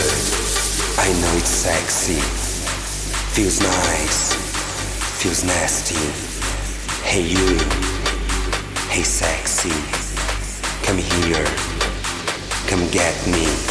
good. I know it's sexy. Feels nice. Feels nasty. Hey you. Hey sexy. Come here. Come get me.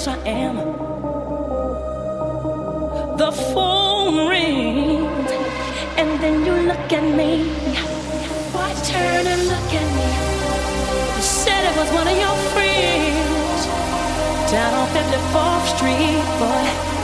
yes I am. The phone rings, and then you look at me. Why turn and look at me? You said it was one of your friends down on 54th Street, boy.